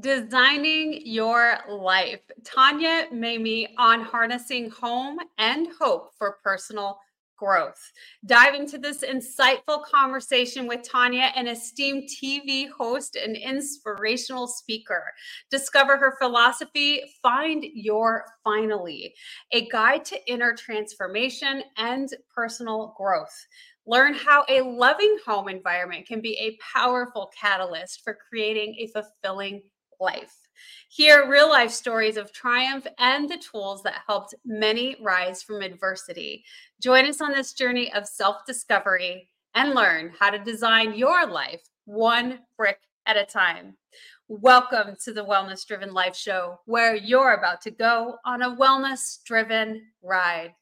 Designing Your Life. Tanya Memme on harnessing home and hope for personal growth. Dive into this insightful conversation with Tanya, an esteemed TV host and inspirational speaker. Discover her philosophy, Find Your Finally, a guide to inner transformation and personal growth. Learn how a loving home environment can be a powerful catalyst for creating a fulfilling life. Hear real life stories of triumph and the tools that helped many rise from adversity. Join us on this journey of self discovery and learn how to design your life one brick at a time. Welcome to the Wellness Driven Life Show, where you're about to go on a wellness driven ride.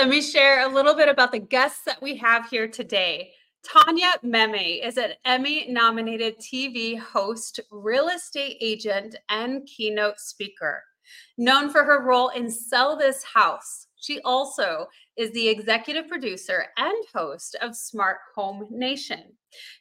Let me share a little bit about the guests that we have here today. Tanya Memme is an Emmy nominated TV host, real estate agent, and keynote speaker. Known for her role in Sell This House, she also is the executive producer and host of Smart Home Nation.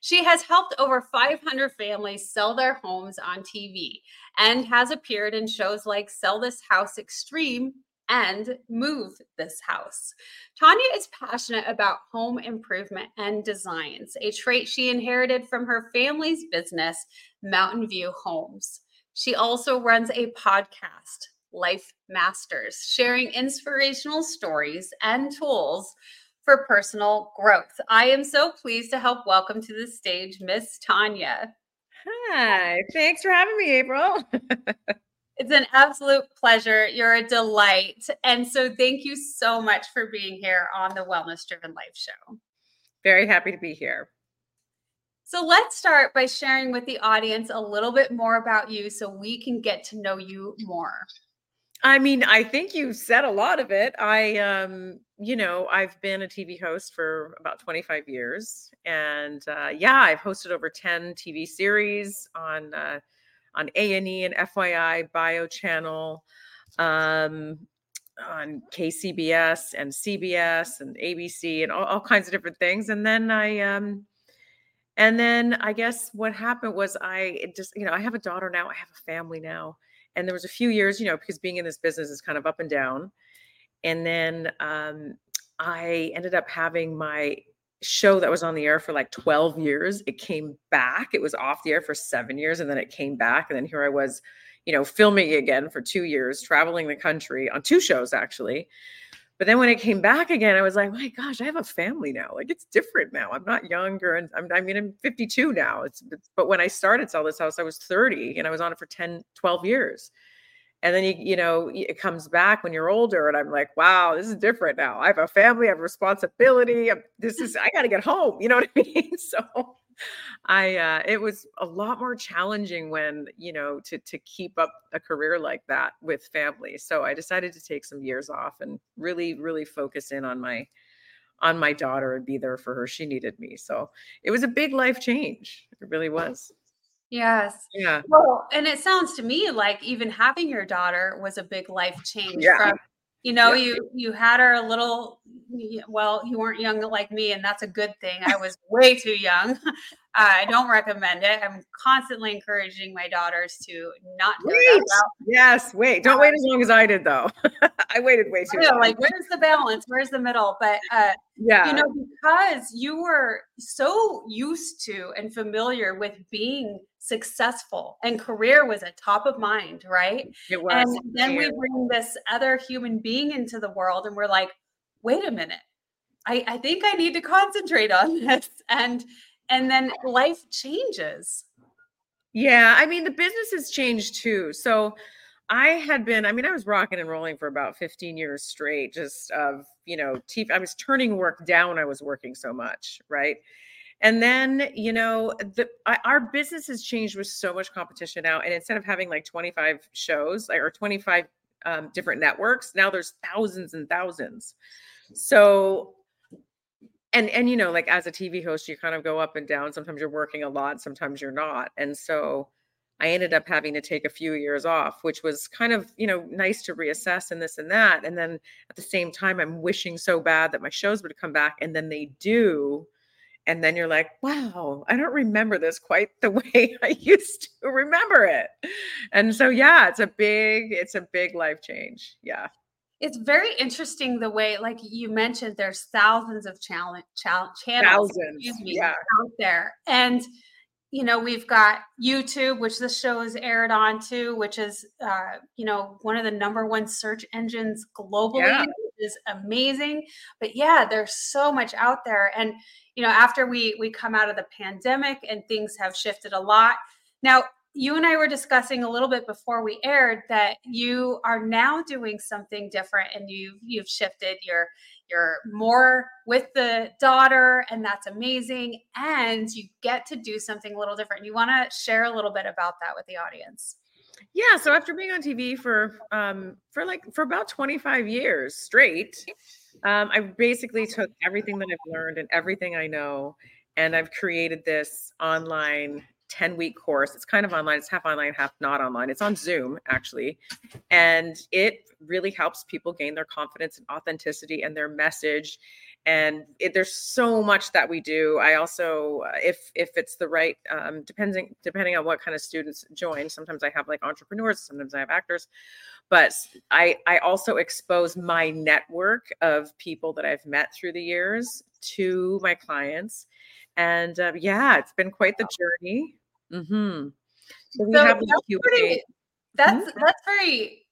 She has helped over 500 families sell their homes on TV and has appeared in shows like Sell This House Extreme and move this house. Tanya is passionate about home improvement and designs, a trait she inherited from her family's business, Mountain View Homes. She also runs a podcast, Life Masters, sharing inspirational stories and tools for personal growth. I am so pleased to help welcome to the stage Miss Tanya. Hi, thanks for having me, April. It's an absolute pleasure. You're a delight. And so thank you so much for being here on the Wellness Driven Life Show. Very happy to be here. So let's start by sharing with the audience a little bit more about you so we can get to know you more. I mean, I think you've said a lot of it. I um, you know, I've been a TV host for about 25 years and uh yeah, I've hosted over 10 TV series on uh on A&E and FYI Bio Channel, um, on KCBS and CBS and ABC and all, all, kinds of different things. And then I, um, and then I guess what happened was I just, you know, I have a daughter now, I have a family now. And there was a few years, you know, because being in this business is kind of up and down. And then um, I ended up having my show that was on the air for like 12 years. It came back. It was off the air for seven years and then it came back. And then here I was, you know, filming again for two years, traveling the country on two shows actually. But then when it came back again, I was like, my gosh, I have a family now. Like it's different now. I'm not younger. And I'm, I mean, I'm 52 now. It's, it's, but when I started Sell This House, I was 30 and I was on it for 10, 12 years and then you you know it comes back when you're older and i'm like wow this is different now. I have a family i have responsibility I'm, this is i got to get home you know what i mean? So i uh it was a lot more challenging when you know to to keep up a career like that with family. So i decided to take some years off and really really focus in on my on my daughter and be there for her. She needed me. So it was a big life change. It really was Yes. Yeah. Well, and it sounds to me like even having your daughter was a big life change Yeah. from you know Yeah. you you had her a little well you weren't young like me and that's a good thing i was way too young i don't recommend it i'm constantly encouraging my daughters to not go Wait. Yes. Wait. Don't wait as long as I did, though. I waited way too know, long. like where's the balance where's the middle but uh yeah. you know because you were so used to and familiar with being successful and career was at top of mind right it was. and then we bring this other human being into the world and we're like wait a minute I, I think i need to concentrate on this and and then life changes Yeah, I mean the business has changed too. So I had been, I mean, I was rocking and rolling for about 15 years straight, just of, you know, TV. I was turning work down. I was working so much, right? and then you know the I, our business has changed with so much competition now and instead of having like 25 shows like, or 25 um, different networks now there's thousands and thousands so and and you know like as a tv host you kind of go up and down sometimes you're working a lot sometimes you're not and so i ended up having to take a few years off which was kind of you know nice to reassess and this and that and then at the same time i'm wishing so bad that my shows would come back and then they do and then you're like wow i don't remember this quite the way i used to remember it and so yeah it's a big it's a big life change yeah it's very interesting the way like you mentioned there's thousands of challenge channels thousands, me, yeah. out there and you know we've got youtube which this show is aired on to which is uh, you know one of the number one search engines globally yeah. is amazing. But yeah there's so much out there. And you know after we we come out of the pandemic and things have shifted a lot. Now you and I were discussing a little bit before we aired that you are now doing something different and you've you've shifted your you're more with the daughter and that's amazing and you get to do something a little different. You want to share a little bit about that with the audience. Yeah, so after being on TV for um for like for about 25 years straight, um I basically took everything that I've learned and everything I know and I've created this online 10 week course. It's kind of online, it's half online, half not online. It's on Zoom, actually. And it really helps people gain their confidence and authenticity and their message. And it, there's so much that we do. I also, uh, if if it's the right, um, depending depending on what kind of students join. Sometimes I have like entrepreneurs, sometimes I have actors, but I I also expose my network of people that I've met through the years to my clients and uh, yeah, it's been quite the journey. Mm-hmm. So we so have that's, pretty, that's mm-hmm. that's very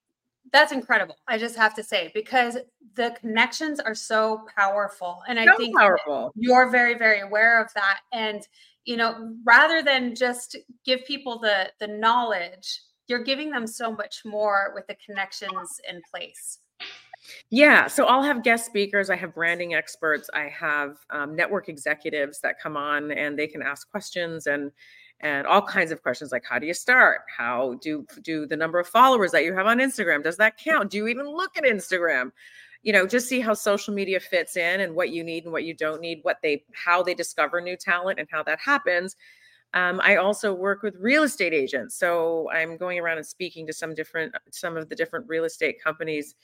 that's incredible. I just have to say because the connections are so powerful, and I think powerful. You're very very aware of that, and you know, rather than just give people the the knowledge, you're giving them so much more with the connections in place. Yeah, so I'll have guest speakers. I have branding experts. I have um, network executives that come on and they can ask questions and and all kinds of questions like how do you start? How do do the number of followers that you have on Instagram does that count? Do you even look at Instagram? You know, just see how social media fits in and what you need and what you don't need, what they how they discover new talent and how that happens. Um, I also work with real estate agents, so I'm going around and speaking to some different some of the different real estate companies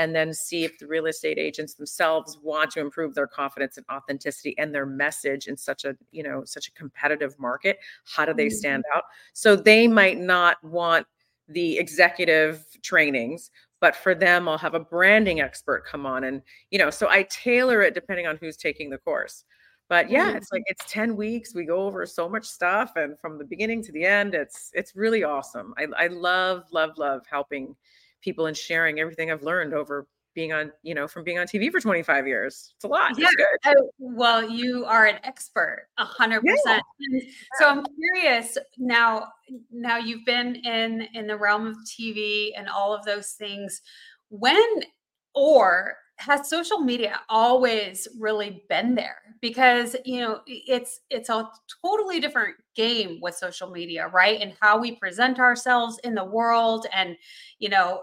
and then see if the real estate agents themselves want to improve their confidence and authenticity and their message in such a you know such a competitive market how do they mm-hmm. stand out so they might not want the executive trainings but for them i'll have a branding expert come on and you know so i tailor it depending on who's taking the course but yeah mm-hmm. it's like it's 10 weeks we go over so much stuff and from the beginning to the end it's it's really awesome i, I love love love helping people and sharing everything I've learned over being on, you know, from being on TV for 25 years. It's a lot. Yeah. Oh, well, you are an expert, a hundred percent. So I'm curious now, now you've been in, in the realm of TV and all of those things. When, or has social media always really been there? Because you know it's it's a totally different game with social media right? And how we present ourselves in the world and you know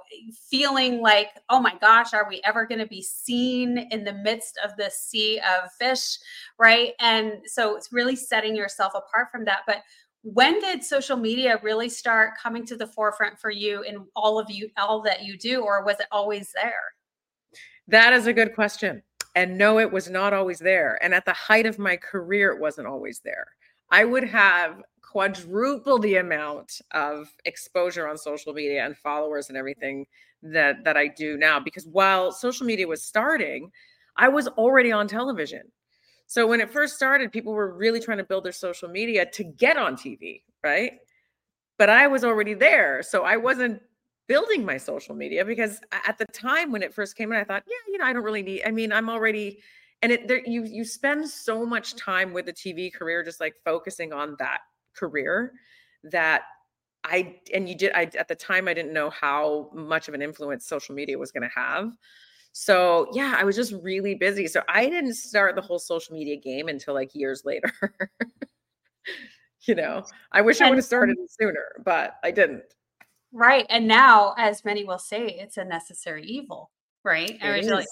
feeling like oh my gosh are we ever going to be seen in the midst of this sea of fish? Right? And so it's really setting yourself apart from that. But when did social media really start coming to the forefront for you in all of you all that you do or was it always there that is a good question. And no, it was not always there. And at the height of my career, it wasn't always there. I would have quadruple the amount of exposure on social media and followers and everything that that I do now because while social media was starting, I was already on television. So when it first started, people were really trying to build their social media to get on TV, right? But I was already there, so I wasn't building my social media because at the time when it first came in, I thought, yeah, you know, I don't really need. I mean, I'm already, and it there you you spend so much time with the TV career, just like focusing on that career, that I and you did. I at the time I didn't know how much of an influence social media was going to have. So yeah, I was just really busy. So I didn't start the whole social media game until like years later. you know, I wish I would have started sooner, but I didn't. Right. And now, as many will say, it's a necessary evil, right? Like,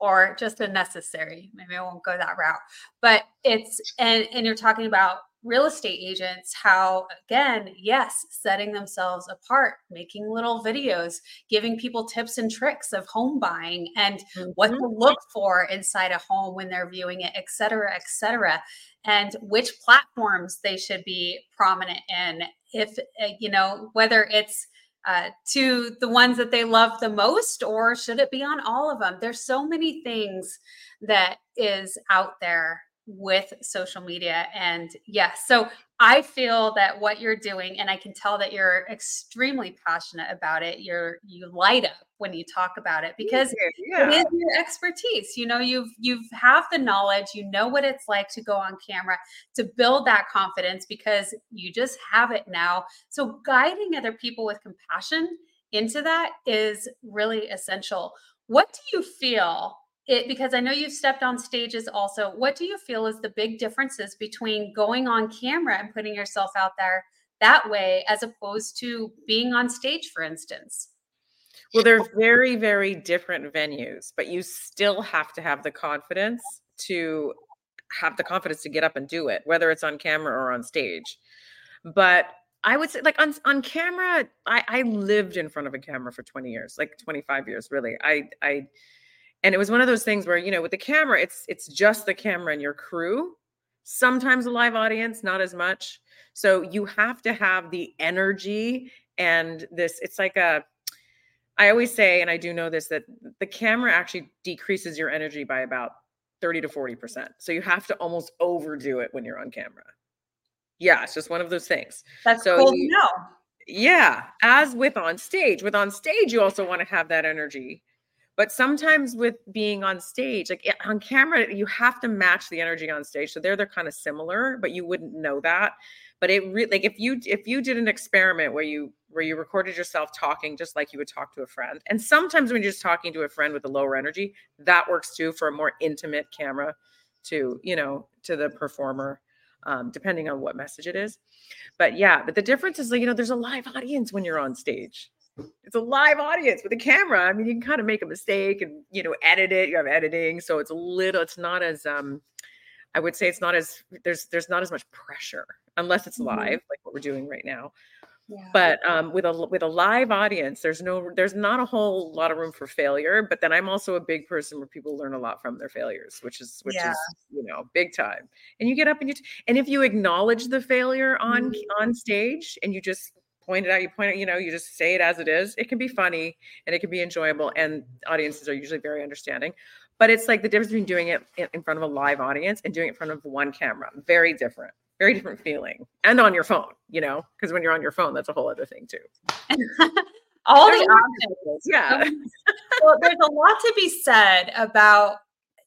or just a necessary. Maybe I won't go that route. But it's and and you're talking about real estate agents how again yes setting themselves apart making little videos giving people tips and tricks of home buying and mm-hmm. what to look for inside a home when they're viewing it et cetera et cetera and which platforms they should be prominent in if uh, you know whether it's uh, to the ones that they love the most or should it be on all of them? There's so many things that is out there with social media. And yes, so I feel that what you're doing, and I can tell that you're extremely passionate about it. You're you light up when you talk about it because yeah. it is your expertise. You know, you've you've have the knowledge, you know what it's like to go on camera, to build that confidence because you just have it now. So guiding other people with compassion into that is really essential. What do you feel it because I know you've stepped on stages also. What do you feel is the big differences between going on camera and putting yourself out there that way as opposed to being on stage, for instance? Well, they're very, very different venues, but you still have to have the confidence to have the confidence to get up and do it, whether it's on camera or on stage. But I would say, like on on camera, I, I lived in front of a camera for 20 years, like 25 years, really. I I and it was one of those things where you know with the camera it's it's just the camera and your crew. Sometimes a live audience not as much. So you have to have the energy and this it's like a i always say and i do know this that the camera actually decreases your energy by about 30 to 40 percent. So you have to almost overdo it when you're on camera. Yeah it's just one of those things. That's so cool you, know. Yeah as with on stage. With on stage you also want to have that energy but sometimes with being on stage like on camera you have to match the energy on stage. So they're they're kind of similar but you wouldn't know that. But it really like if you if you did an experiment where you where you recorded yourself talking just like you would talk to a friend and sometimes when you're just talking to a friend with a lower energy that works too for a more intimate camera to you know to the performer um, depending on what message it is. But yeah but the difference is like you know there's a live audience when you're on stage it's a live audience with a camera. I mean, you can kind of make a mistake and you know edit it. You have editing, so it's a little. It's not as um, I would say it's not as there's there's not as much pressure unless it's mm-hmm. live, like what we're doing right now. Yeah. But um, with a with a live audience, there's no there's not a whole lot of room for failure. But then I'm also a big person where people learn a lot from their failures, which is which yeah. is you know big time. And you get up and you t- and if you acknowledge the failure on mm-hmm. on stage and you just point it out you point it you know you just say it as it is it can be funny and it can be enjoyable and audiences are usually very understanding but it's like the difference between doing it in front of a live audience and doing it in front of one camera very different very different feeling and on your phone you know because when you're on your phone that's a whole other thing too. All there's the options. yeah. Well there's a lot to be said about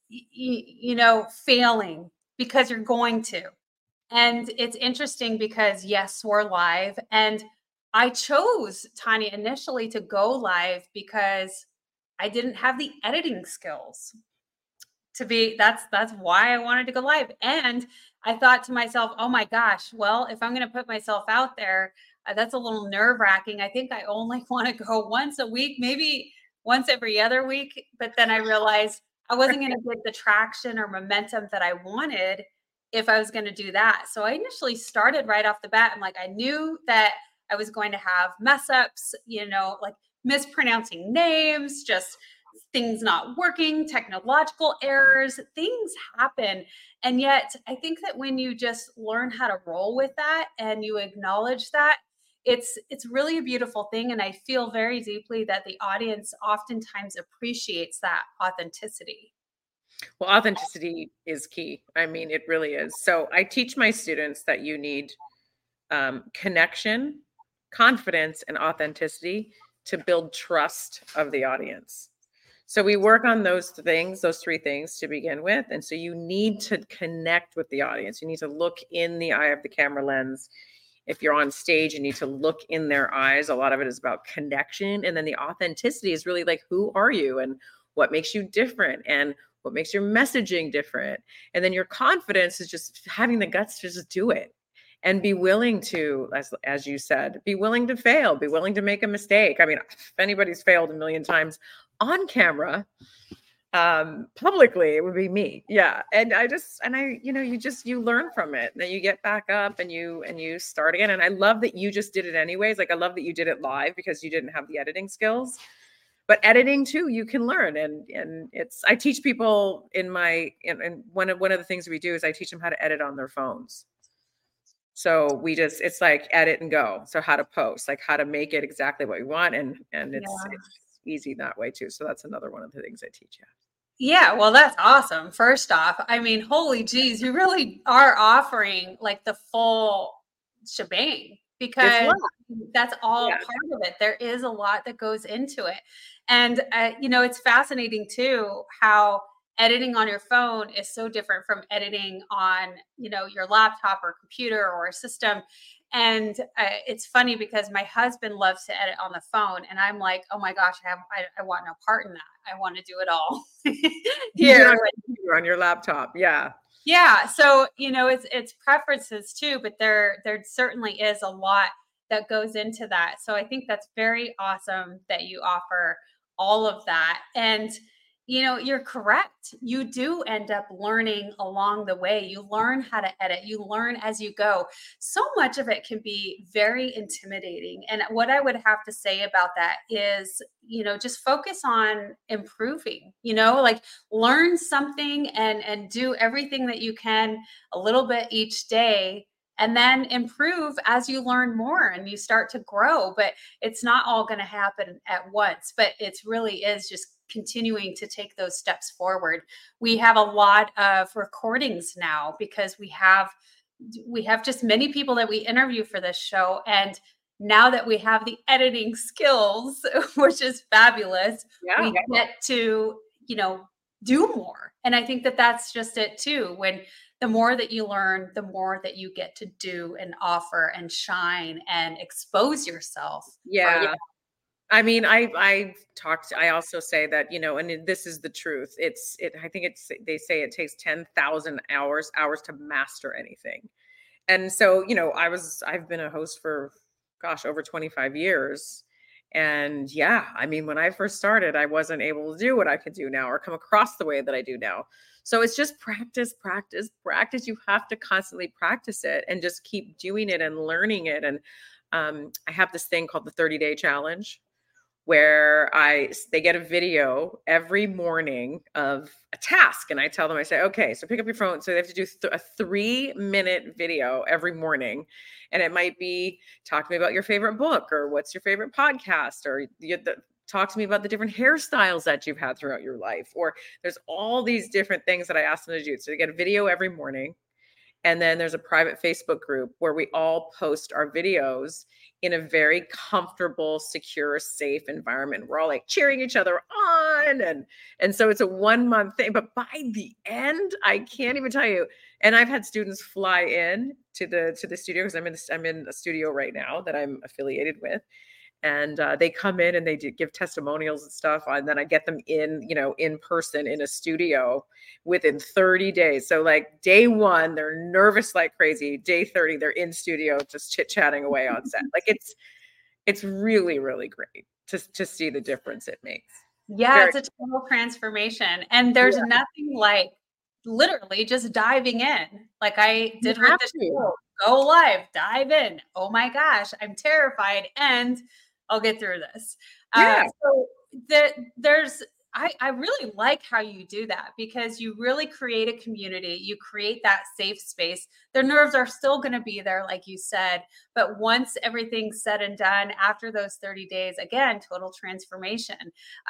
you know failing because you're going to and it's interesting because yes we're live and I chose Tanya initially to go live because I didn't have the editing skills to be that's that's why I wanted to go live and I thought to myself, "Oh my gosh, well, if I'm going to put myself out there, uh, that's a little nerve-wracking. I think I only want to go once a week, maybe once every other week." But then I realized I wasn't going to get the traction or momentum that I wanted if I was going to do that. So I initially started right off the bat. I'm like, I knew that I was going to have mess ups, you know, like mispronouncing names, just things not working, technological errors, things happen. And yet, I think that when you just learn how to roll with that and you acknowledge that, it's it's really a beautiful thing and I feel very deeply that the audience oftentimes appreciates that authenticity. Well, authenticity is key. I mean, it really is. So I teach my students that you need um, connection confidence and authenticity to build trust of the audience. So we work on those things, those three things to begin with. And so you need to connect with the audience. You need to look in the eye of the camera lens. If you're on stage, you need to look in their eyes. A lot of it is about connection. And then the authenticity is really like, who are you? And what makes you different and what makes your messaging different. And then your confidence is just having the guts to just do it and be willing to as as you said be willing to fail be willing to make a mistake. I mean if anybody's failed a million times on camera um publicly it would be me. Yeah and i just and i you know you just you learn from it and then you get back up and you and you start again and i love that you just did it anyways like i love that you did it live because you didn't have the editing skills but editing too you can learn and and it's i teach people in my and one of one of the things we do is i teach them how to edit on their phones so we just it's like edit and go. So how to post, like how to make it exactly what we want, and and it's, yeah. it's easy that way too. So that's another one of the things I teach you. Yeah, well, that's awesome. First off, I mean, holy geez, you really are offering like the full shebang because that's all yeah. part of it. There is a lot that goes into it. And, uh, you know, it's fascinating too how editing on your phone is so different from editing on you know your laptop or computer or a system. And uh, it's funny because my husband loves to edit on the phone and i'm like oh my gosh i have i, I want no part in that. I want to do it all here. on, on your laptop yeah. Yeah so you know it's it's preferences too but there there certainly is a lot that goes into that. So i think that's very awesome that you offer all of that. And you know, you're correct. You do end up learning along the way. You learn how to edit, you learn as you go. So much of it can be very intimidating. And what I would have to say about that is, you know, just focus on improving, you know, like learn something and and do everything that you can a little bit each day and then improve as you learn more and you start to grow but it's not all going to happen at once but it really is just continuing to take those steps forward. We have a lot of recordings now because we have we have just many people that we interview for this show and now that we have the editing skills which is fabulous yeah. we get to you know do more and i think that that's just it too when the more that you learn the more that you get to do and offer and shine and expose yourself yeah I mean, I I talked. I also say that you know, and this is the truth. It's it. I think it's. They say it takes ten thousand hours hours to master anything, and so you know, I was. I've been a host for, gosh, over twenty five years, and yeah, I mean, when I first started, I wasn't able to do what I could do now or come across the way that I do now. So it's just practice, practice, practice. You have to constantly practice it and just keep doing it and learning it. And um, I have this thing called the 30 day challenge where I they get a video every morning of a task, and I tell them I say, okay, so pick up your phone. So they have to do th- a three minute video every morning, and it might be talk to me about your favorite book or what's your favorite podcast or you, the, talk to me about the different hairstyles that you've had throughout your life or there's all these different things that i ask them to do so they get a video every morning and then there's a private Facebook group where we all post our videos in a very comfortable, secure, safe environment. We're all like cheering each other on. And, and so it's a one month thing. But by the end, I can't even tell you. And I've had students fly in to the to the studio because I'm in I'm in a studio right now that I'm affiliated with and uh, they come in and they do give testimonials and stuff and then i get them in you know in person in a studio within 30 days. So like day one they're nervous like crazy. Day 30 they're in studio just chit chatting away on set. Like it's it's really really great to, to see the difference it makes. Yeah Very- it's a total transformation and there's yeah. nothing like literally just diving in. Like i did with the show go live dive in. Oh my gosh i'm terrified and I'll get through this. Uh, yeah. Uh, so the, there's I, I really like how you do that because you really create a community. You create that safe space. Their nerves are still going to be there, like you said. But once everything's said and done, after those 30 days, again, total transformation.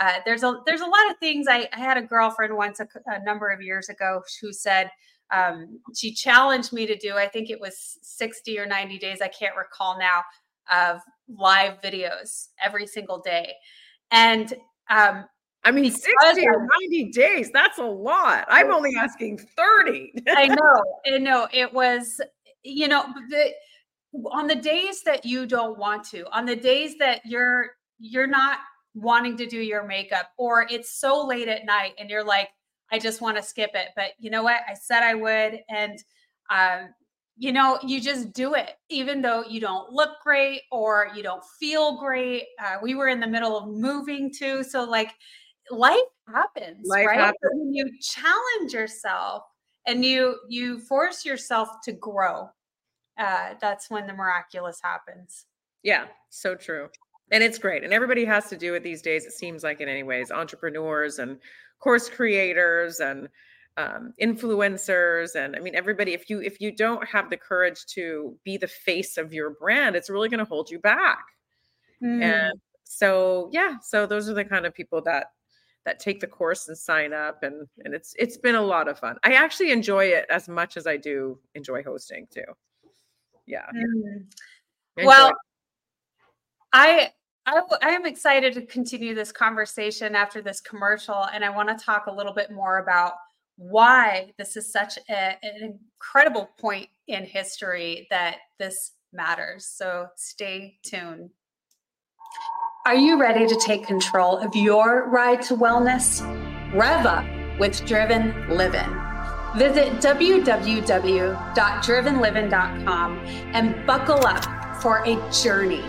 Uh, there's a there's a lot of things. I, I had a girlfriend once a, a number of years ago who said um, she challenged me to do. I think it was 60 or 90 days. I can't recall now of live videos every single day. And um, I mean, 60 or 90 days, that's a lot. I'm only asking 30. I know. I know. It was, you know, the, on the days that you don't want to, on the days that you're you're not wanting to do your makeup, or it's so late at night and you're like, I just want to skip it. But you know what? I said I would. And, um, you know, you just do it, even though you don't look great or you don't feel great. Uh, we were in the middle of moving too. So, like, life happens, life right? Happens. when you challenge yourself and you you force yourself to grow, uh, that's when the miraculous happens. Yeah, so true. And it's great. And everybody has to do it these days, it seems like in any ways, entrepreneurs and course creators and um, influencers and i mean everybody if you if you don't have the courage to be the face of your brand it's really going to hold you back. Mm. and so yeah so those are the kind of people that that take the course and sign up and and it's it's been a lot of fun. I actually enjoy it as much as i do enjoy hosting too. Yeah. Mm. well I, I I am excited to continue this conversation after this commercial, and I want to talk a little bit more about why this is such a, an incredible point in history that this matters. So stay tuned. Are you ready to take control of your ride to wellness? Rev up with Driven Living. Visit www.drivenliving.com and buckle up for a journey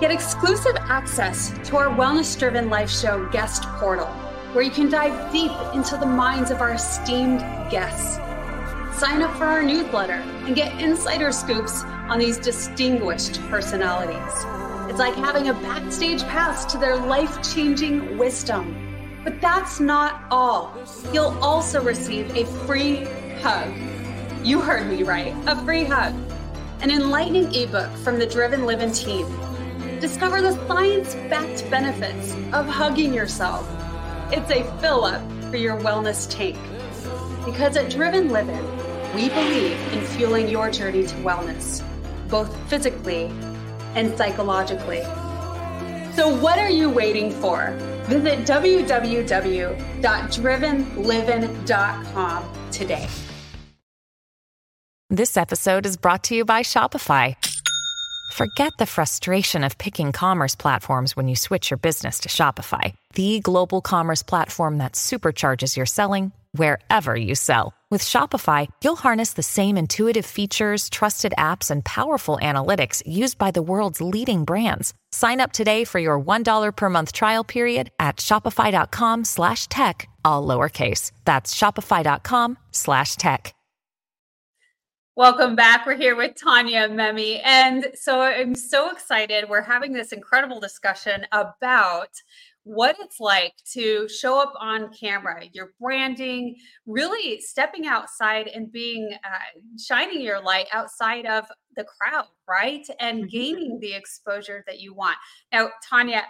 Get exclusive access to our Wellness Driven Life Show guest portal, where you can dive deep into the minds of our esteemed guests. Sign up for our newsletter and get insider scoops on these distinguished personalities. It's like having a backstage pass to their life changing wisdom. But that's not all. You'll also receive a free hug. You heard me right, a free hug. An enlightening ebook from the Driven Living team Discover the science backed benefits of hugging yourself. It's a fill up for your wellness tank. Because at Driven Living, we believe in fueling your journey to wellness, both physically and psychologically. So, what are you waiting for? Visit www.drivenliving.com today. This episode is brought to you by Shopify. Forget the frustration of picking commerce platforms when you switch your business to Shopify, the global commerce platform that supercharges your selling wherever you sell. With Shopify, you'll harness the same intuitive features, trusted apps, and powerful analytics used by the world's leading brands. Sign up today for your $1 per month trial period at shopify.com slash tech, all lowercase. That's shopify.com slash tech. Welcome back. We're here with Tanya Memme. And so I'm so excited. We're having this incredible discussion about what it's like to show up on camera, your branding, really stepping outside and being uh, shining your light outside of the crowd, right? And mm-hmm. gaining the exposure that you want. Now, Tanya,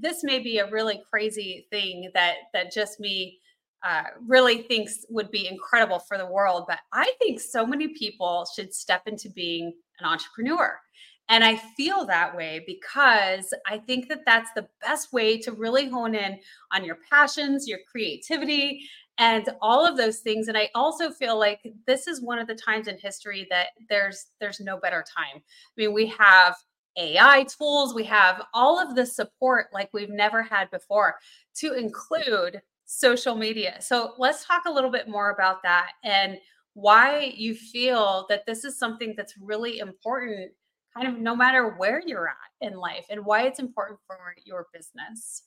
this may be a really crazy thing that that just me uh, really thinks would be incredible for the world. But I think so many people should step into being an entrepreneur. And I feel that way because I think that that's the best way to really hone in on your passions, your creativity, and all of those things. And I also feel like this is one of the times in history that there's there's no better time. I mean, we have AI tools, we have all of the support like we've never had before to include social media. So let's talk a little bit more about that and why you feel that this is something that's really important, kind of no matter where you're at in life, and why it's important for your business.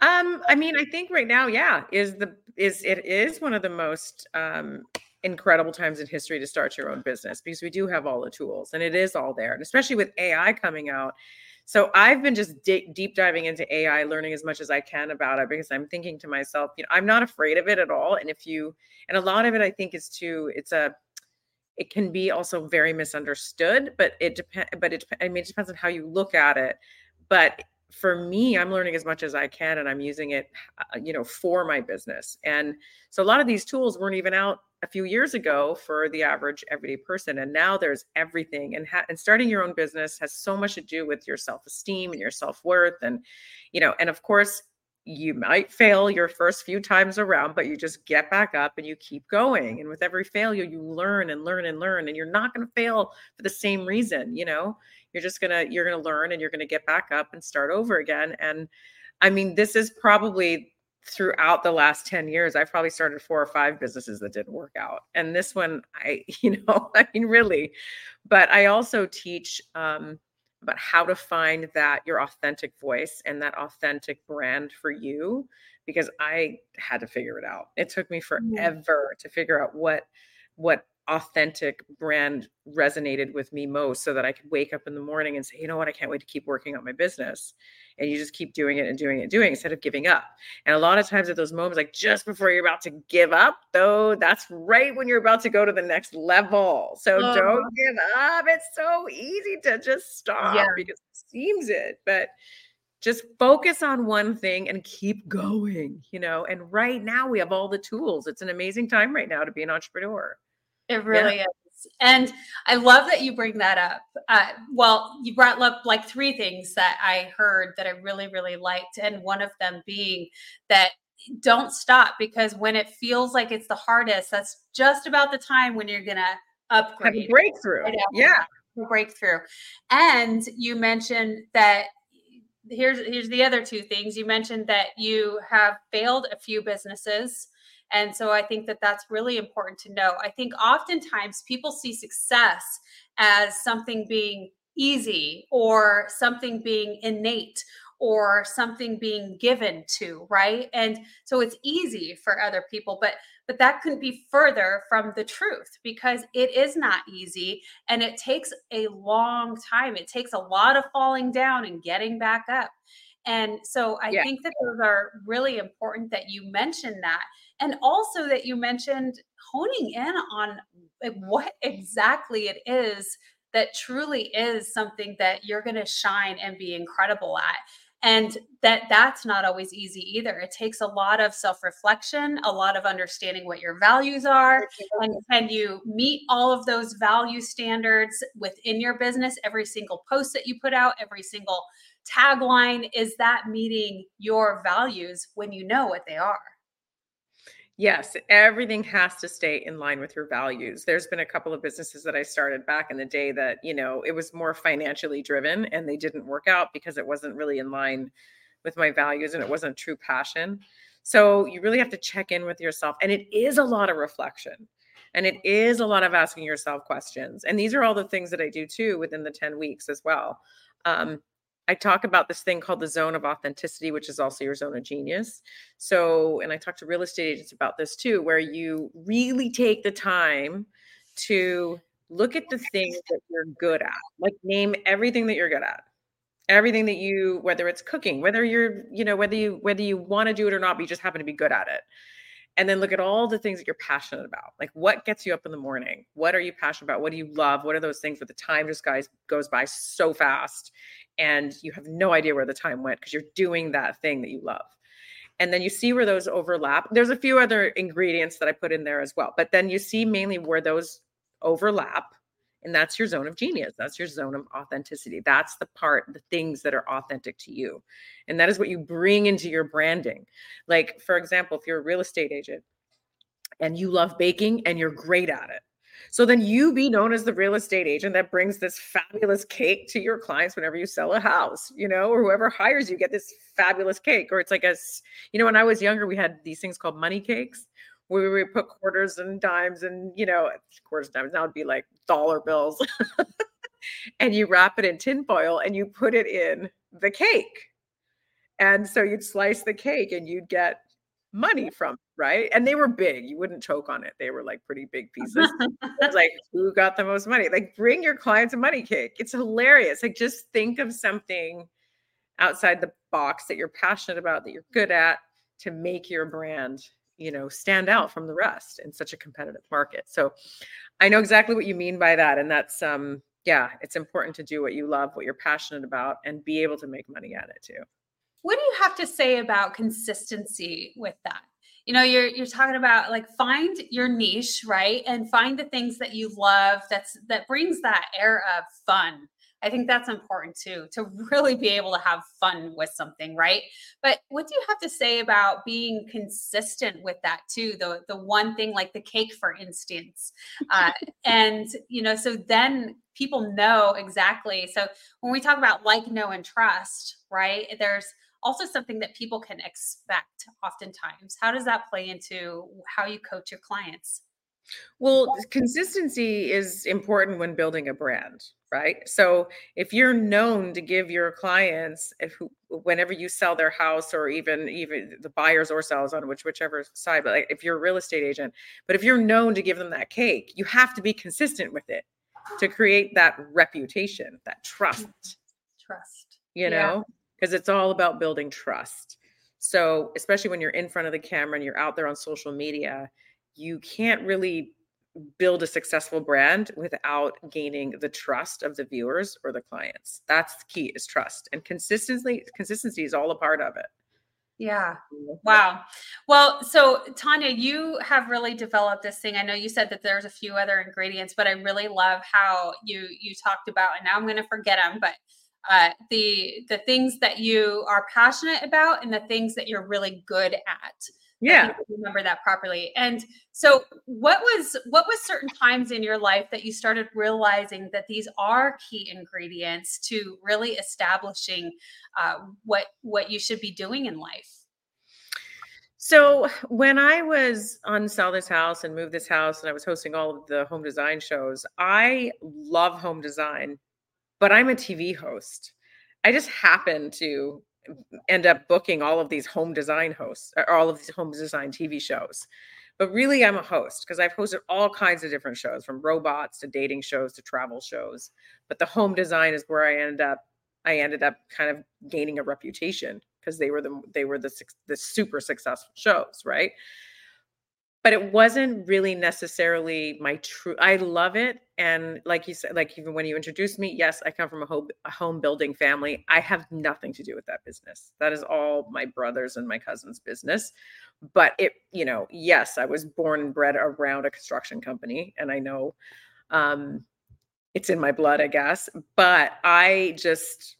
Um, I mean, I think right now, yeah, is the is it is one of the most um incredible times in history to start your own business because we do have all the tools and it is all there. And especially with AI coming out, so I've been just d- deep diving into AI, learning as much as I can about it because I'm thinking to myself, you know, I'm not afraid of it at all. And if you, and a lot of it, I think is too, it's a, it can be also very misunderstood, but it depends, but it, I mean, it depends on how you look at it. But for me, I'm learning as much as I can and I'm using it, uh, you know, for my business. And so a lot of these tools weren't even out a few years ago for the average everyday person and now there's everything and ha- and starting your own business has so much to do with your self-esteem and your self-worth and you know and of course you might fail your first few times around but you just get back up and you keep going and with every failure you learn and learn and learn and you're not going to fail for the same reason you know you're just going to you're to learn and you're going to get back up and start over again and I mean, this is probably throughout the last 10 years, I've probably started four or five businesses that didn't work out. And this one, I, you know, I mean, really. But I also teach um, about how to find that your authentic voice and that authentic brand for you because I had to figure it out. It took me mm-hmm. forever to figure out what what authentic brand resonated with me most so that I could wake up in the morning and say, you know what, I can't wait to keep working on my business. And you just keep doing it and doing it and doing it instead of giving up. And a lot of times at those moments, like just before you're about to give up, though, that's right when you're about to go to the next level. So don't uh-huh. give up. It's so easy to just stop yeah. because it seems it. But just focus on one thing and keep going, you know. And right now we have all the tools. It's an amazing time right now to be an entrepreneur. It really yeah. is. And I love that you bring that up. Uh, well, you brought up like three things that I heard that I really, really liked. And one of them being that don't stop because when it feels like it's the hardest, that's just about the time when you're going to upgrade. Have a breakthrough. Right yeah. Breakthrough. And you mentioned that here's here's the other two things you mentioned that you have failed a few businesses and so I think that that's really important to know. I think oftentimes people see success as something being easy or something being innate or something being given to right and so it's easy for other people but but that couldn't be further from the truth because it is not easy and it takes a long time it takes a lot of falling down and getting back up and so i yeah. think that those are really important that you mention that and also that you mentioned honing in on what exactly it is that truly is something that you're going to shine and be incredible at. And that that's not always easy either. It takes a lot of self-reflection a lot of understanding what your values are and can you meet all of those value standards within your business? Every single post that you put out every single tagline is that meeting your values when you know what they are Yes, everything has to stay in line with your values. There's been a couple of businesses that I started back in the day that, you know, it was more financially driven and they didn't work out because it wasn't really in line with my values and it wasn't true passion. So you really have to check in with yourself. And it is a lot of reflection and it is a lot of asking yourself questions. And these are all the things that I do too within the 10 weeks as well. Um, I talk about this thing called the zone of authenticity, which is also your zone of genius. So, and I talk to real estate agents about this too, where you really take the time to look at the things that you're good at, like name everything that you're good at. Everything that you, whether it's cooking, whether you're, you know, whether you whether you want to do it or not, but you just happen to be good at it and then look at all the things that you're passionate about like what gets you up in the morning what are you passionate about what do you love what are those things where the time just guys goes by so fast and you have no idea where the time went because you're doing that thing that you love. And then you see where those overlap. There's a few other ingredients that I put in there as well, but then you see mainly where those overlap. And that's your zone of genius. That's your zone of authenticity. That's the part, the things that are authentic to you. And that is what you bring into your branding. Like, for example, if you're a real estate agent and you love baking and you're great at it, so then you be known as the real estate agent that brings this fabulous cake to your clients whenever you sell a house, you know, or whoever hires you get this fabulous cake. Or it's like a, you know, when I was younger, we had these things called money cakes where we would put quarters and dimes and, you know, quarters and dimes. Now it'd be like dollar bills. and you wrap it in tinfoil and you put it in the cake. And so you'd slice the cake and you'd get money from right and they were big you wouldn't choke on it they were like pretty big pieces like who got the most money like bring your clients a money cake it's hilarious like just think of something outside the box that you're passionate about that you're good at to make your brand you know stand out from the rest in such a competitive market so i know exactly what you mean by that and that's um yeah it's important to do what you love what you're passionate about and be able to make money at it too what do you have to say about consistency with that? You know, you're you're talking about like find your niche, right? And find the things that you love that's that brings that air of fun. I think that's important too, to really be able to have fun with something, right? But what do you have to say about being consistent with that too? The the one thing like the cake, for instance, uh, and you know, so then people know exactly. So when we talk about like, know, and trust, right? There's also something that people can expect oftentimes. How does that play into how you coach your clients? Well, consistency is important when building a brand, right? So if you're known to give your clients, eh, if whenever you sell their house, or even even the buyers or sellers on which whichever side, but like if you're a real estate agent, but if you're known to give them that cake, you have to be consistent with it to create that reputation, that trust. Trust. You know, because yeah. it's all about building trust. So especially when you're in front of the camera and you're out there on social media you can't really build a successful brand without gaining the trust of the viewers or the clients. That's the key is trust. And consistency consistency is all a part of it. Yeah. Wow. Well, so Tanya, you have really developed this thing. I know you said that there's a few other ingredients, but I really love how you you talked about and now I'm going to forget them, but uh, the the things that you are passionate about and the things that you're really good at yeah. remember that properly. And so what was what was certain times in your life that you started realizing that these are key ingredients to really establishing uh, what what you should be doing in life? So when i was on sell this house and move this house and i was hosting all of the home design shows i love home design but i'm a tv host. I just happen to end up booking all of these home design hosts or all of these home design TV shows. But really, I'm a host because I've hosted all kinds of different shows from robots to dating shows to travel shows. But the home design is where I ended up. I ended up kind of gaining a reputation because they were the they were the the super successful shows, right? But it wasn't really necessarily my true i love it and like you said like even when you introduced me yes i come from a home, a home building family i have nothing to do with that business. That is all my brothers and my cousins business but it you know yes i was born and bred around a construction company and i know um it's in my blood i guess but i just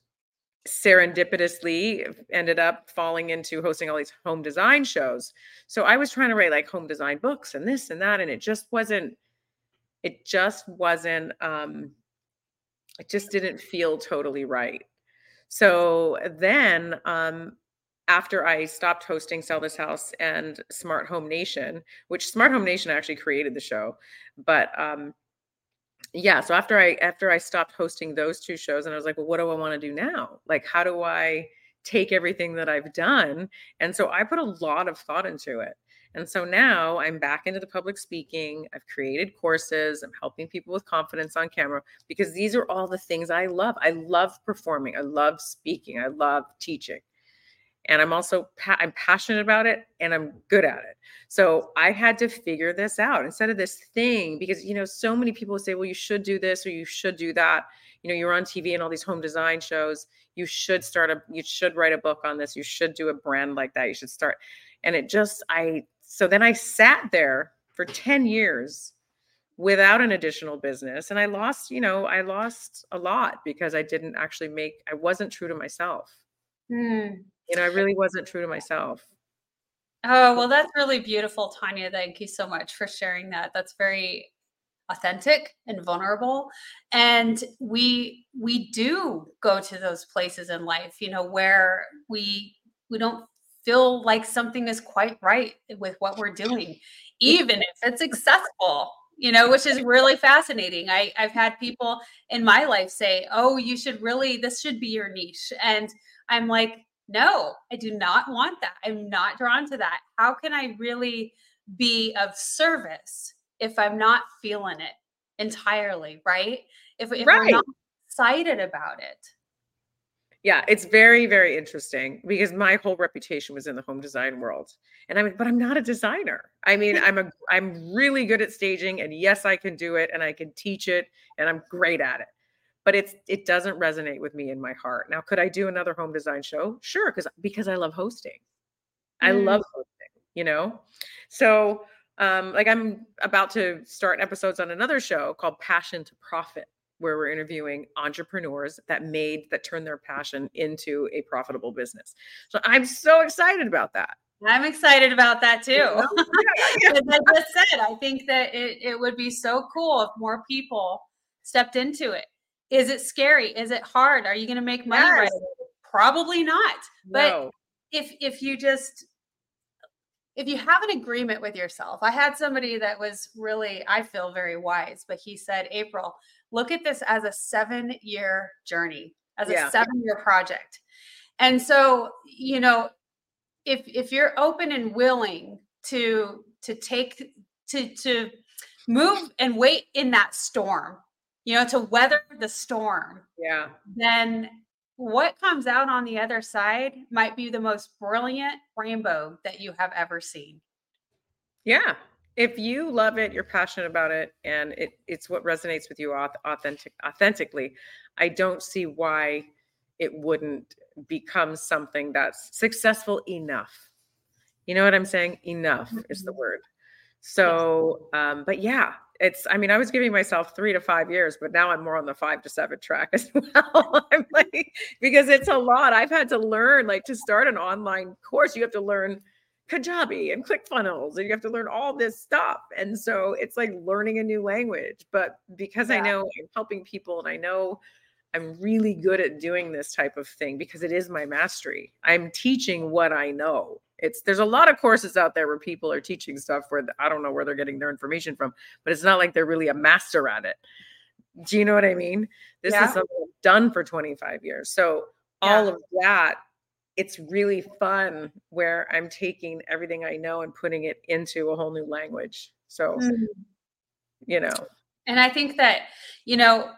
serendipitously ended up falling into hosting all these home design shows. So I was trying to write like home design books and this and that and it just wasn't it just wasn't um it just didn't feel totally right. So then um after I stopped hosting Sell This House and Smart Home Nation, which Smart Home Nation actually created the show, but um yeah so after i after i stopped hosting those two shows and i was like well what do i want to do now? Like how do i take everything that i've done? And so i put a lot of thought into it. And so now i'm back into the public speaking i've created courses i'm helping people with confidence on camera because these are all the things i love. I love performing i love speaking i love teaching and i'm also pa- i'm passionate about it and i'm good at it. So i had to figure this out instead of this thing because you know so many people say well you should do this or you should do that. You know you're on tv and all these home design shows you should start a you should write a book on this you should do a brand like that you should start and it just i so then i sat there for 10 years without an additional business and i lost you know i lost a lot because i didn't actually make i wasn't true to myself. Mm you know, I really wasn't true to myself. Oh, well, that's really beautiful, Tanya. Thank you so much for sharing that. That's very authentic and vulnerable. And we we do go to those places in life, you know, where we we don't feel like something is quite right with what we're doing, even if it's successful you know, which is really fascinating. I, I've had people in my life say, Oh, you should really, this should be your niche. And I'm like, no, I do not want that. I'm not drawn to that. How can I really be of service if I'm not feeling it entirely, right? If, if right. we're not excited about it. Yeah, it's very, very interesting because my whole reputation was in the home design world. And I mean, but I'm not a designer. I mean, I'm a I'm really good at staging and yes, I can do it and I can teach it and I'm great at it but it's it doesn't resonate with me in my heart. Now, could I do another home design show? Sure, because because I love hosting. Mm. I love hosting, you know? So um, like I'm about to start episodes on another show called Passion to Profit, where we're interviewing entrepreneurs that made that turned their passion into a profitable business. So I'm so excited about that. I'm excited about that too. As I just said, I think that it, it would be so cool if more people stepped into it. Is it scary? Is it hard? Are you going to make money yes. right Probably not. No. But if if you just if you have an agreement with yourself i had somebody that was really i feel very wise but he said april look at this as a seven year journey as Yeah. a seven year project and so you know if if you're open and willing to to take to to move and wait in that storm you know to weather the storm Yeah. then what comes out on the other side might be the most brilliant rainbow that you have ever seen. Yeah. If you love it, you're passionate about it, and it, it's what resonates with you auth- authentic authentically, I don't see why it wouldn't become something that's successful enough. You know what I'm saying? Enough is the Mhm. word. So, um, but yeah, it's, I mean, I was giving myself three to five years, but now I'm more on the five to seven track as well. I'm like, because it's a lot. I've had to learn, like, to start an online course, you have to learn Kajabi and ClickFunnels, and you have to learn all this stuff. And so it's like learning a new language. But because I know I'm helping people and I know I'm really good at doing this type of thing because it is my mastery. I'm teaching what I know. It's there's a lot of courses out there where people are teaching stuff where I don't know where they're getting their information from, but it's not like they're really a master at it. Do you know what I mean? This Yeah. is something I've done for 25 years. So all of that it's really fun where I'm taking everything I know and putting it into a whole new language. So, mm. you know, And I think that, you know,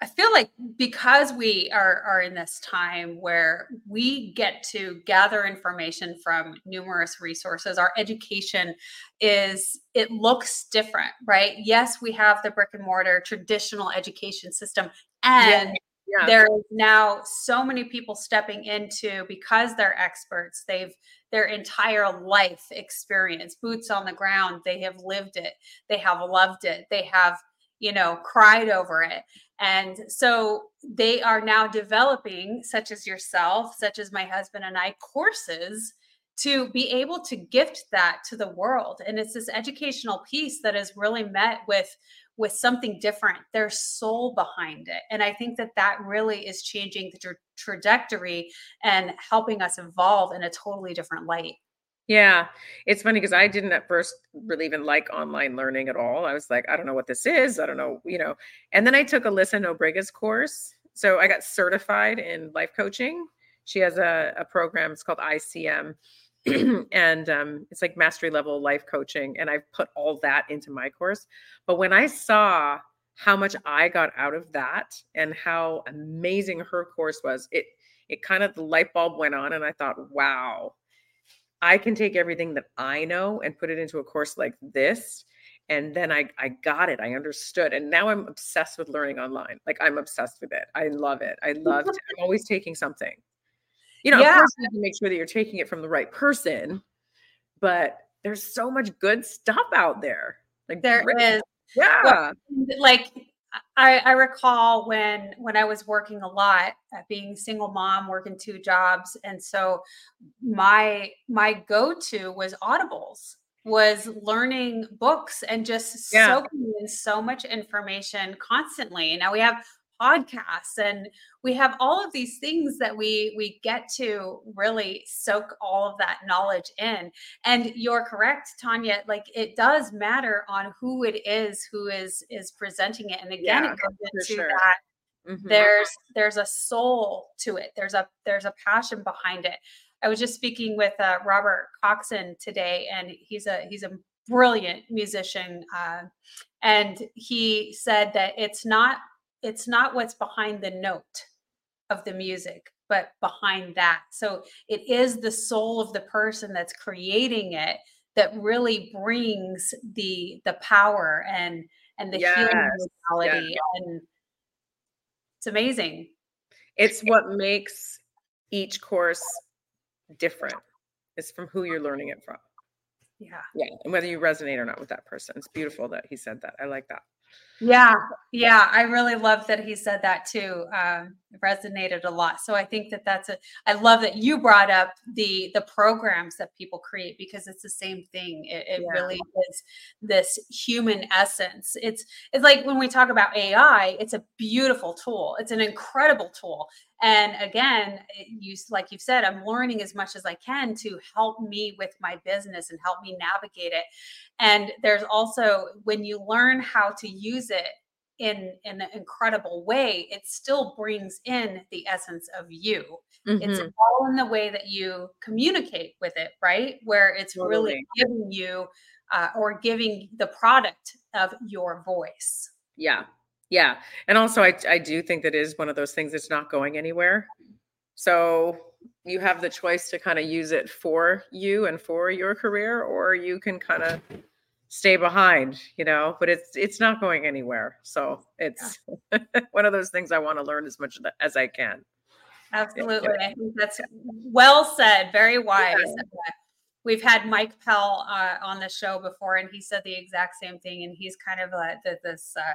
I feel like because we are are in this time where we get to gather information from numerous resources, our education is it looks different, right? Yes, we have the brick and mortar traditional education system and yeah. there is now so many people stepping into because they're experts they've their entire life experience boots on the ground they have lived it they have loved it they have you know cried over it and so they are now developing such as yourself such as my husband and i courses to be able to gift that to the world. And it's this educational piece that is really met with with something different. Their soul behind it. And i think that that really is changing the tra- trajectory and helping us evolve in a totally different light Yeah. It's funny because I didn't at first really even like online learning at all. I was like, I don't know what this is. I don't know, you know. And then I took Alyssa Nobriga's course. So I got certified in life coaching. She has a, a program, it's called ICM. and um, it's like mastery level life coaching. And I've put all that into my course. But when I saw how much I got out of that and how amazing her course was, it it kind of the light bulb went on and I thought, wow, I can take everything that I know and put it into a course like this. And then I, I got it. I understood. And now I'm obsessed with learning online. Like I'm obsessed with it. I love it. I love I'm always taking something. You know, Yeah. of course you have to make sure that you're taking it from the right person, but there's so much good stuff out there. Like there great- is Yeah. like I, I recall when when I was working a lot, uh, being single mom, working two jobs, and so my my go to was audibles, was learning books and just Yeah. soaking in so much information constantly. Now we have podcasts and we have all of these things that we we get to really soak all of that knowledge in and you're correct tanya like it does matter on who it is who is is presenting it and again Yeah, it goes into sure. that Mhm. there's there's a soul to it there's a there's a passion behind it i was just speaking with uh, robert coxon today and he's a he's a brilliant musician uh, and he said that it's not it's not what's behind the note of the music but behind that so it is the soul of the person that's creating it that really brings the the power and and the healing Yes, and it's amazing It's what makes each course different. It's from who you're learning it from. yeah Yeah. And whether you resonate or not with that person. It's beautiful that he said that. I like that. Yeah, yeah, I really love that he said that too. Um, it resonated a lot. So I think that that's a. I love that you brought up the the programs that people create because it's the same thing. It, it yeah. really is this human essence. It's it's like when we talk about AI, it's a beautiful tool. It's an incredible tool. And again, you like you've said, I'm learning as much as I can to help me with my business and help me navigate it. And there's also when you learn how to use it in, in an incredible way, it still brings in the essence of you. Mm-hmm. It's all in the way that you communicate with it, right? Where it's totally. really giving you uh, or giving the product of your voice. Yeah. Yeah. And also, I, I do think that is one of those things that's not going anywhere. So you have the choice to kind of use it for you and for your career, or you can kind of stay behind, you know, but it's it's not going anywhere. So it's yeah. one of those things I want to learn as much as I can. Absolutely. Yeah. I think that's well said, very wise. Yeah. We've had Mike Pell uh, on the show before, and he said the exact same thing. And he's kind of uh, this uh,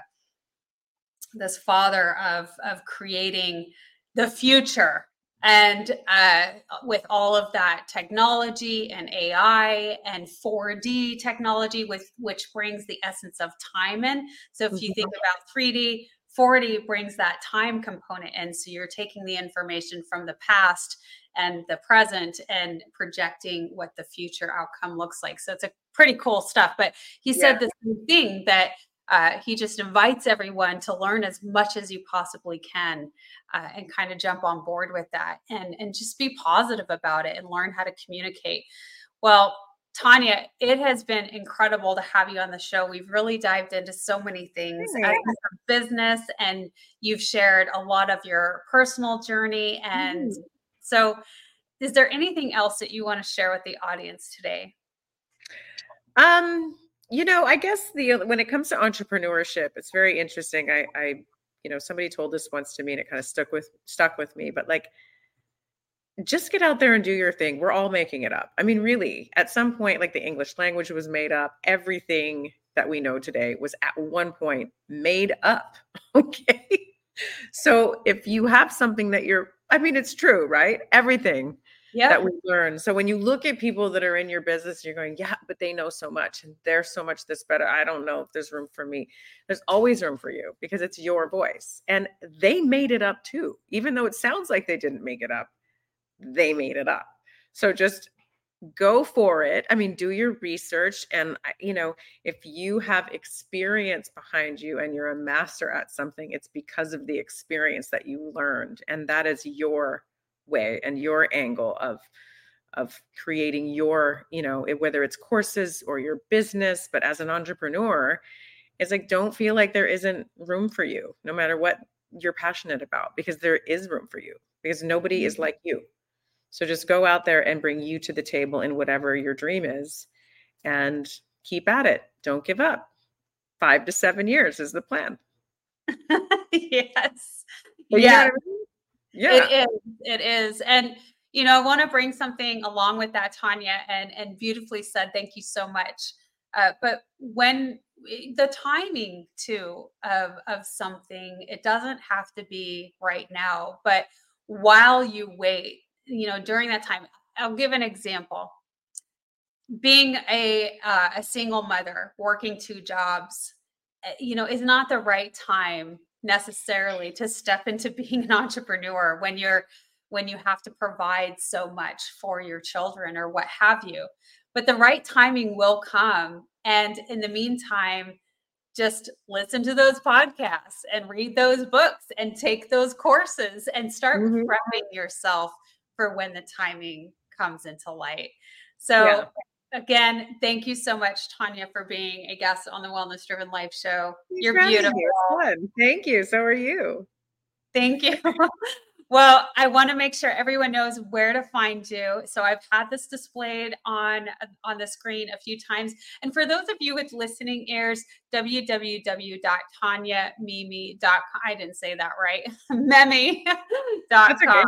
this father of of creating the future and uh, with all of that technology and AI and 4D technology, with which brings the essence of time in. So if you think mm-hmm. about 3D, 4D brings that time component in. So you're taking the information from the past and the present and projecting what the future outcome looks like. So it's a pretty cool stuff. But he said yeah. the same thing that uh, he just invites everyone to learn as much as you possibly can uh, and kind of jump on board with that and and just be positive about it and learn how to communicate. Well tanya it has been incredible to have you on the show. We've really dived into so many things. As business and you've shared a lot of your personal journey and mm. so is there anything else that you want to share with the audience today? Um you know, I guess the when it comes to entrepreneurship, it's very interesting. I, I, you know, somebody told this once to me, and it kind of stuck with stuck with me. But like, just get out there and do your thing. We're all making it up. I mean, really, at some point, like the English language was made up. Everything that we know today was at one point made up. Okay. So if you have something that you're, I mean, it's true, right? Everything yep. that we learn. So when you look at people that are in your business, you're going, yeah, but they know so much and they're so much this better. I don't know if there's room for me. There's always room for you because it's your voice. And they made it up too. Even though it sounds like they didn't make it up, they made it up. So just go for it. I mean, do your research. And, you know, if you have experience behind you and you're a master at something, it's because of the experience that you learned. And that is your way and your angle of of creating your you know whether it's courses or your business but as an entrepreneur it's like don't feel like there isn't room for you no matter what you're passionate about because there is room for you because nobody is mm-hmm. like you. So just go out there and bring you to the table in whatever your dream is and keep at it don't give up. Five to seven years is the plan. Yes. But yeah yeah. It is. It is. And you know, I want to bring something along with that, Tanya, and and beautifully said. Thank you so much. Uh, but when eh, the timing too of of something, it doesn't have to be right now, but while you wait, you know, during that time, I'll give an example. Being a uh, a single mother working two jobs, eh, you know, is not the right time necessarily to step into being an entrepreneur when you're when you have to provide so much for your children or what have you but the right timing will come and in the meantime just listen to those podcasts and read those books and take those courses and start mm-hmm. prepping yourself for when the timing comes into light so yeah. Again, thank you so much, Tanya, for being a guest on the Wellness Driven Life Show. You're beautiful. Thank you. So are you. Thank you. well, I want to make sure everyone knows where to find you. So I've had this displayed on on the screen a few times. And for those of you with listening ears, www.tanyamimi.com. I didn't say that right. Memi.com.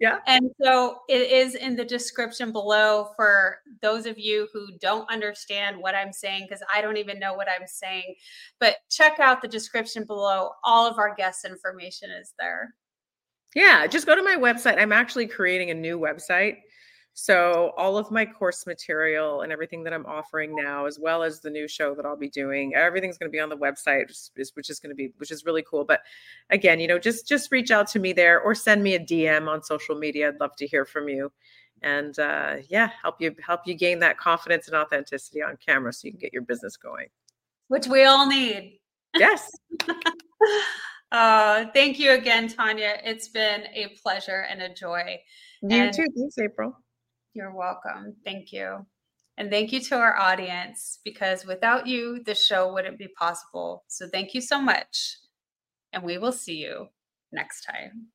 Yeah. And so it is in the description below for those of you who don't understand what I'm saying, because I don't even know what I'm saying. But check out the description below. All of our guest information is there. Yeah, just go to my website. I'm actually creating a new website. So all of my course material and everything that I'm offering now, as well as the new show that I'll be doing, everything's going to be on the website, which is going to be, which is really cool. But again, you know, just just reach out to me there or send me a DM on social media. I'd love to hear from you, and uh, yeah, help you help you gain that confidence and authenticity on camera so you can get your business going, which we all need. Yes. uh, thank you again, Tanya. It's been a pleasure and a joy. You and- too. Thanks, April. You're welcome. Thank you. And thank you to our audience because without you, the show wouldn't be possible. So thank you so much. And we will see you next time.